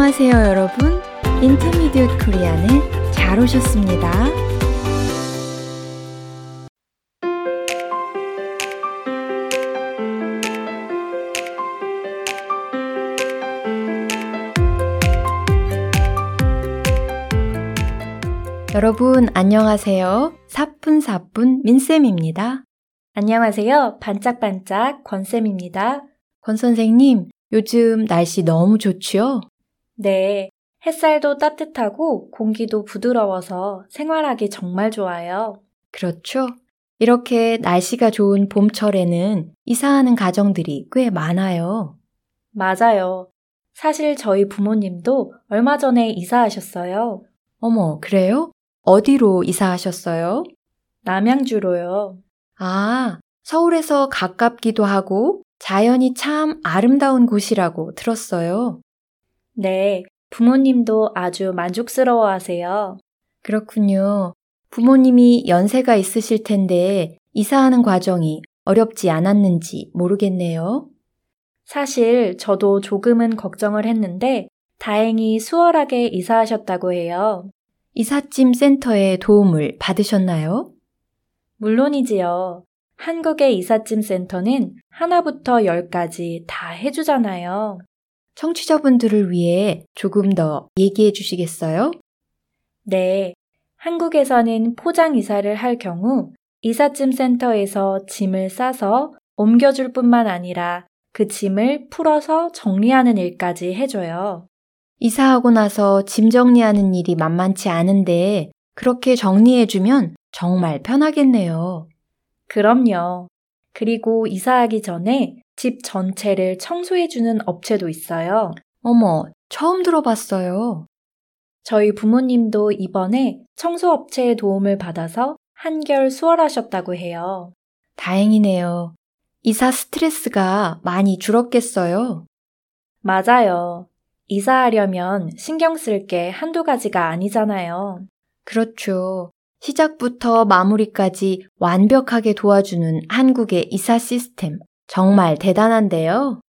안녕하세요, 여러분. 인터미디엇 코리안에 잘 오셨습니다. 여러분, 안녕하세요. 사뿐사뿐 민쌤입니다. 안녕하세요. 반짝반짝 권쌤입니다. 권 선생님, 요즘 날씨 너무 좋지요? 네. 햇살도 따뜻하고 공기도 부드러워서 생활하기 정말 좋아요. 그렇죠. 이렇게 날씨가 좋은 봄철에는 이사하는 가정들이 꽤 많아요. 맞아요. 사실 저희 부모님도 얼마 전에 이사하셨어요. 어머, 그래요? 어디로 이사하셨어요? 남양주로요. 아, 서울에서 가깝기도 하고 자연이 참 아름다운 곳이라고 들었어요. 네, 부모님도 아주 만족스러워 하세요. 그렇군요. 부모님이 연세가 있으실 텐데 이사하는 과정이 어렵지 않았는지 모르겠네요. 사실 저도 조금은 걱정을 했는데 다행히 수월하게 이사하셨다고 해요. 이삿짐 센터의 도움을 받으셨나요? 물론이지요. 한국의 이삿짐 센터는 하나부터 열까지 다 해주잖아요. 청취자분들을 위해 조금 더 얘기해 주시겠어요? 네. 한국에서는 포장 이사를 할 경우 이삿짐 센터에서 짐을 싸서 옮겨줄 뿐만 아니라 그 짐을 풀어서 정리하는 일까지 해줘요. 이사하고 나서 짐 정리하는 일이 만만치 않은데 그렇게 정리해주면 정말 편하겠네요. 그럼요. 그리고 이사하기 전에 집 전체를 청소해주는 업체도 있어요. 어머, 처음 들어봤어요. 저희 부모님도 이번에 청소업체의 도움을 받아서 한결 수월하셨다고 해요. 다행이네요. 이사 스트레스가 많이 줄었겠어요. 맞아요. 이사하려면 신경 쓸 게 한두 가지가 아니잖아요. 그렇죠. 시작부터 마무리까지 완벽하게 도와주는 한국의 이사 시스템. 정말 대단한데요.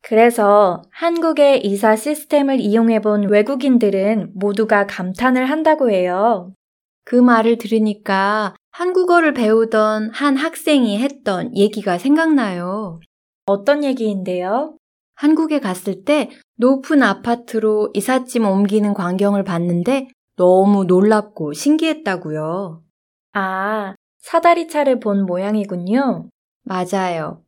그래서 한국의 이사 시스템을 이용해 본 외국인들은 모두가 감탄을 한다고 해요. 그 말을 들으니까 한국어를 배우던 한 학생이 했던 얘기가 생각나요. 어떤 얘기인데요? 한국에 갔을 때 높은 아파트로 이삿짐 옮기는 광경을 봤는데 너무 놀랍고 신기했다고요. 아, 사다리차를 본 모양이군요. 맞아요.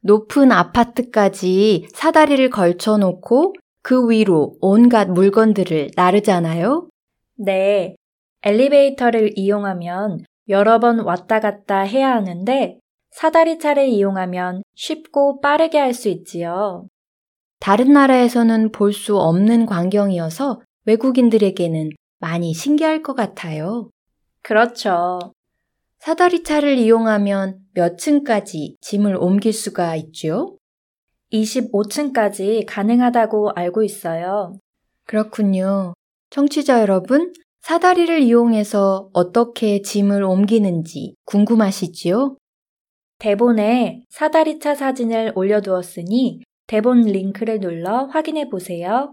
높은 아파트까지 사다리를 걸쳐 놓고 그 위로 온갖 물건들을 나르잖아요. 네. 엘리베이터를 이용하면 여러 번 왔다 갔다 해야 하는데 사다리차를 이용하면 쉽고 빠르게 할 수 있지요. 다른 나라에서는 볼 수 없는 광경이어서 외국인들에게는 많이 신기할 것 같아요. 그렇죠. 사다리차를 이용하면 몇 층까지 짐을 옮길 수가 있죠? 25층까지 가능하다고 알고 있어요. 그렇군요. 청취자 여러분, 사다리를 이용해서 어떻게 짐을 옮기는지 궁금하시지요? 대본에 사다리차 사진을 올려두었으니 대본 링크를 눌러 확인해 보세요.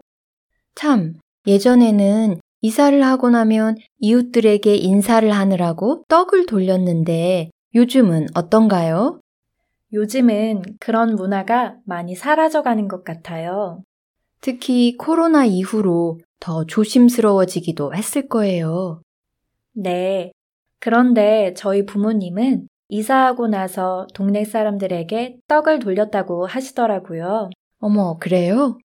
참, 예전에는 이사를 하고 나면 이웃들에게 인사를 하느라고 떡을 돌렸는데 요즘은 어떤가요? 요즘은 그런 문화가 많이 사라져가는 것 같아요. 특히 코로나 이후로 더 조심스러워지기도 했을 거예요. 네. 그런데 저희 부모님은 이사하고 나서 동네 사람들에게 떡을 돌렸다고 하시더라고요. 어머, 그래요?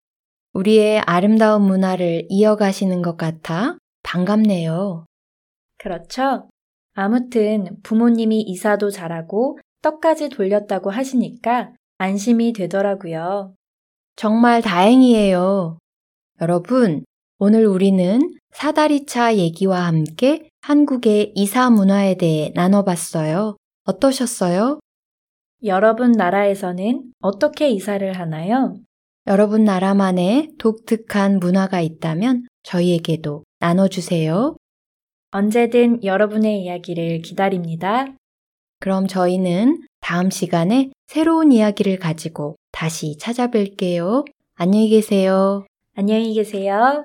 우리의 아름다운 문화를 이어가시는 것 같아 반갑네요. 그렇죠? 아무튼 부모님이 이사도 잘하고 떡까지 돌렸다고 하시니까 안심이 되더라고요. 정말 다행이에요. 여러분, 오늘 우리는 사다리차 얘기와 함께 한국의 이사 문화에 대해 나눠봤어요. 어떠셨어요? 여러분 나라에서는 어떻게 이사를 하나요? 여러분 나라만의 독특한 문화가 있다면 저희에게도 나눠주세요. 언제든 여러분의 이야기를 기다립니다. 그럼 저희는 다음 시간에 새로운 이야기를 가지고 다시 찾아뵐게요. 안녕히 계세요. 안녕히 계세요.